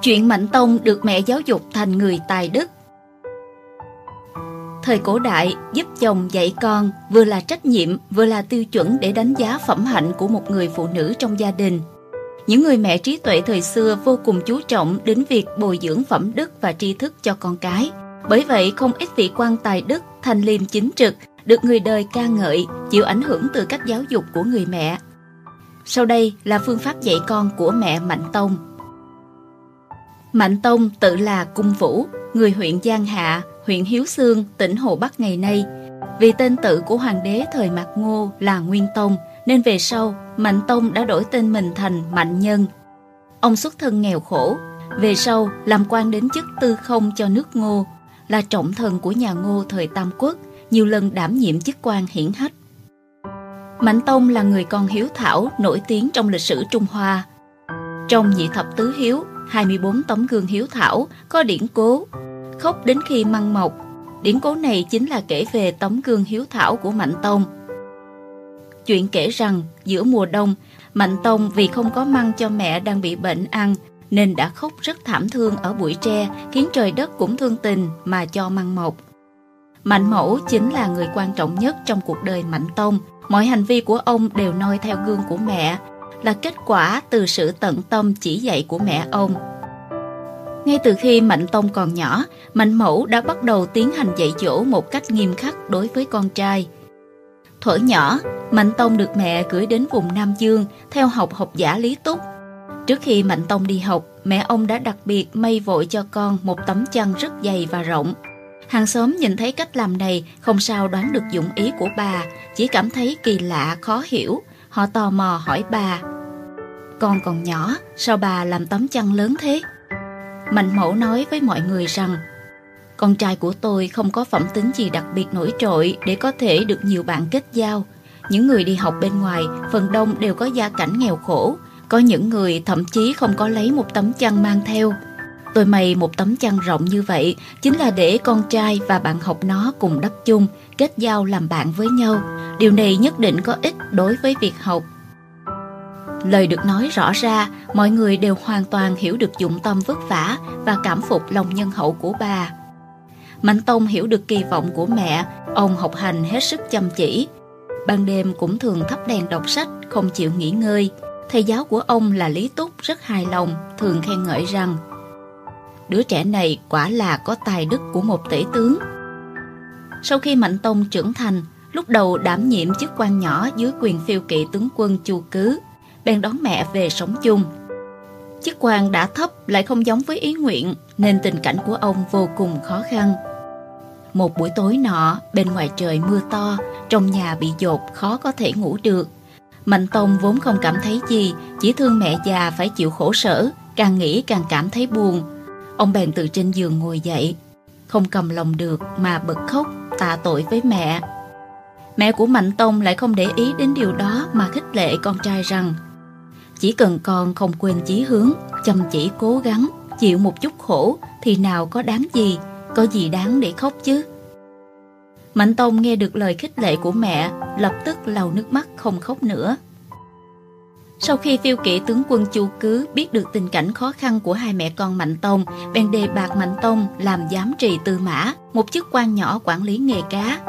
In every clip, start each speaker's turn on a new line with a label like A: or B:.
A: Chuyện Mạnh Tông được mẹ giáo dục thành người tài đức. Thời cổ đại, giúp chồng dạy con vừa là trách nhiệm, vừa là tiêu chuẩn để đánh giá phẩm hạnh của một người phụ nữ trong gia đình. Những người mẹ trí tuệ thời xưa vô cùng chú trọng đến việc bồi dưỡng phẩm đức và tri thức cho con cái. Bởi vậy, không ít vị quan tài đức, thanh liêm chính trực, được người đời ca ngợi, chịu ảnh hưởng từ cách giáo dục của người mẹ. Sau đây là phương pháp dạy con của mẹ Mạnh Tông. Mạnh Tông tự là Cung Vũ, người huyện Giang Hạ, huyện Hiếu Sương, tỉnh Hồ Bắc ngày nay. Vì tên tự của hoàng đế thời Mạc Ngô là Nguyên Tông, nên về sau Mạnh Tông đã đổi tên mình thành Mạnh Nhân. Ông xuất thân nghèo khổ, về sau làm quan đến chức tư không cho nước Ngô, là trọng thần của nhà Ngô thời Tam Quốc, nhiều lần đảm nhiệm chức quan hiển hách. Mạnh Tông là người con hiếu thảo nổi tiếng trong lịch sử Trung Hoa. Trong nhị thập tứ hiếu, 24 tấm gương hiếu thảo có điển cố khóc đến khi măng mọc. Điển cố này chính là kể về tấm gương hiếu thảo của Mạnh Tông. Chuyện kể rằng giữa mùa đông, Mạnh Tông vì không có măng cho mẹ đang bị bệnh ăn nên đã khóc rất thảm thương ở bụi tre khiến trời đất cũng thương tình mà cho măng mọc. Mạnh Mẫu chính là người quan trọng nhất trong cuộc đời Mạnh Tông. Mọi hành vi của ông đều noi theo gương của mẹ, là kết quả từ sự tận tâm chỉ dạy của mẹ ông. Ngay từ khi Mạnh Tông còn nhỏ, Mạnh Mẫu đã bắt đầu tiến hành dạy dỗ một cách nghiêm khắc đối với con trai. Thuở nhỏ, Mạnh Tông được mẹ gửi đến vùng Nam Dương theo học học giả Lý Túc. Trước khi Mạnh Tông đi học, mẹ ông đã đặc biệt may vội cho con một tấm chăn rất dày và rộng. Hàng xóm nhìn thấy cách làm này không sao đoán được dụng ý của bà, chỉ cảm thấy kỳ lạ, khó hiểu. Họ tò mò hỏi bà, con còn nhỏ, sao bà làm tấm chăn lớn thế? Mạnh mẫu nói với mọi người rằng Con trai của tôi không có phẩm tính gì đặc biệt nổi trội để có thể được nhiều bạn kết giao. Những người đi học bên ngoài phần đông đều có gia cảnh nghèo khổ. Có những người thậm chí không có lấy một tấm chăn mang theo. Tôi may một tấm chăn rộng như vậy chính là để con trai và bạn học nó cùng đắp chung, kết giao làm bạn với nhau. Điều này nhất định có ích đối với việc học Lời được nói rõ ra, mọi người đều hoàn toàn hiểu được dụng tâm vất vả và cảm phục lòng nhân hậu của bà. Mạnh Tông hiểu được kỳ vọng của mẹ, ông học hành hết sức chăm chỉ. Ban đêm cũng thường thắp đèn đọc sách, không chịu nghỉ ngơi. Thầy giáo của ông là Lý Túc rất hài lòng, thường khen ngợi rằng Đứa trẻ này quả là có tài đức của một tể tướng. Sau khi Mạnh Tông trưởng thành, lúc đầu đảm nhiệm chức quan nhỏ dưới quyền phiêu kỵ tướng quân Chu Cứ, bèn đón mẹ về sống chung. Chức quan đã thấp lại không giống với ý nguyện nên tình cảnh của ông vô cùng khó khăn. Một buổi tối nọ, bên ngoài trời mưa to, trong nhà bị dột khó có thể ngủ được. Mạnh Tông vốn không cảm thấy gì, chỉ thương mẹ già phải chịu khổ sở, càng nghĩ càng cảm thấy buồn. Ông bèn từ trên giường ngồi dậy, không cầm lòng được mà bật khóc tạ tội với mẹ. Mẹ của Mạnh Tông lại không để ý đến điều đó mà khích lệ con trai rằng chỉ cần con không quên chí hướng, chăm chỉ cố gắng, chịu một chút khổ thì nào có đáng gì, có gì đáng để khóc chứ. Mạnh Tông nghe được lời khích lệ của mẹ, lập tức lau nước mắt không khóc nữa. Sau khi phiêu kỵ tướng quân Chu Cứ biết được tình cảnh khó khăn của hai mẹ con Mạnh Tông, bèn đề bạc Mạnh Tông làm giám trì tư mã, một chức quan nhỏ quản lý nghề cá.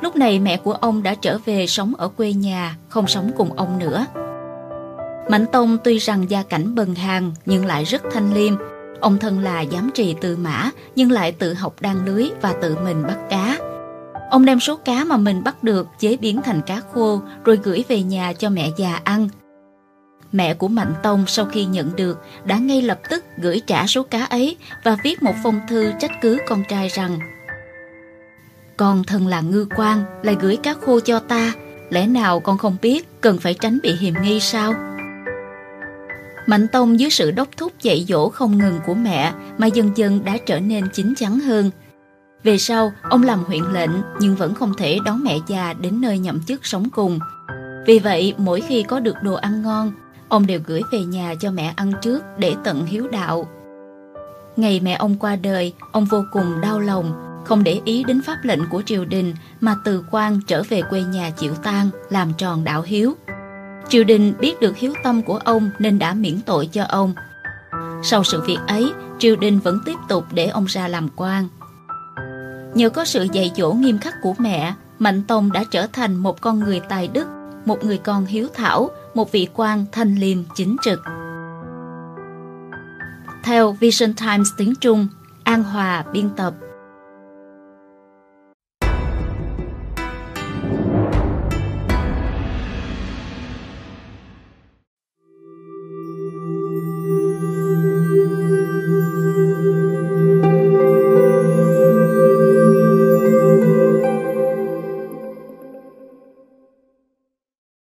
A: Lúc này mẹ của ông đã trở về sống ở quê nhà, không sống cùng ông nữa. Mạnh Tông tuy rằng gia cảnh bần hàng nhưng lại rất thanh liêm. Ông thân là giám trì tư mã nhưng lại tự học đan lưới và tự mình bắt cá. Ông đem số cá mà mình bắt được chế biến thành cá khô rồi gửi về nhà cho mẹ già ăn. Mẹ của Mạnh Tông sau khi nhận được đã ngay lập tức gửi trả số cá ấy và viết một phong thư trách cứ con trai rằng Con thân là ngư quan lại gửi cá khô cho ta, lẽ nào con không biết cần phải tránh bị hiềm nghi sao? Mạnh Tông dưới sự đốc thúc dạy dỗ không ngừng của mẹ mà dần dần đã trở nên chín chắn hơn. Về sau, ông làm huyện lệnh nhưng vẫn không thể đón mẹ già đến nơi nhậm chức sống cùng. Vì vậy, mỗi khi có được đồ ăn ngon, ông đều gửi về nhà cho mẹ ăn trước để tận hiếu đạo. Ngày mẹ ông qua đời, ông vô cùng đau lòng, không để ý đến pháp lệnh của triều đình mà từ quan trở về quê nhà chịu tang, làm tròn đạo hiếu. Triều đình biết được hiếu tâm của ông nên đã miễn tội cho ông. Sau sự việc ấy, triều đình vẫn tiếp tục để ông ra làm quan. Nhờ có sự dạy dỗ nghiêm khắc của mẹ, Mạnh Tông đã trở thành một con người tài đức, một người con hiếu thảo, một vị quan thanh liêm chính trực. Theo Vision Times tiếng Trung, An Hòa biên tập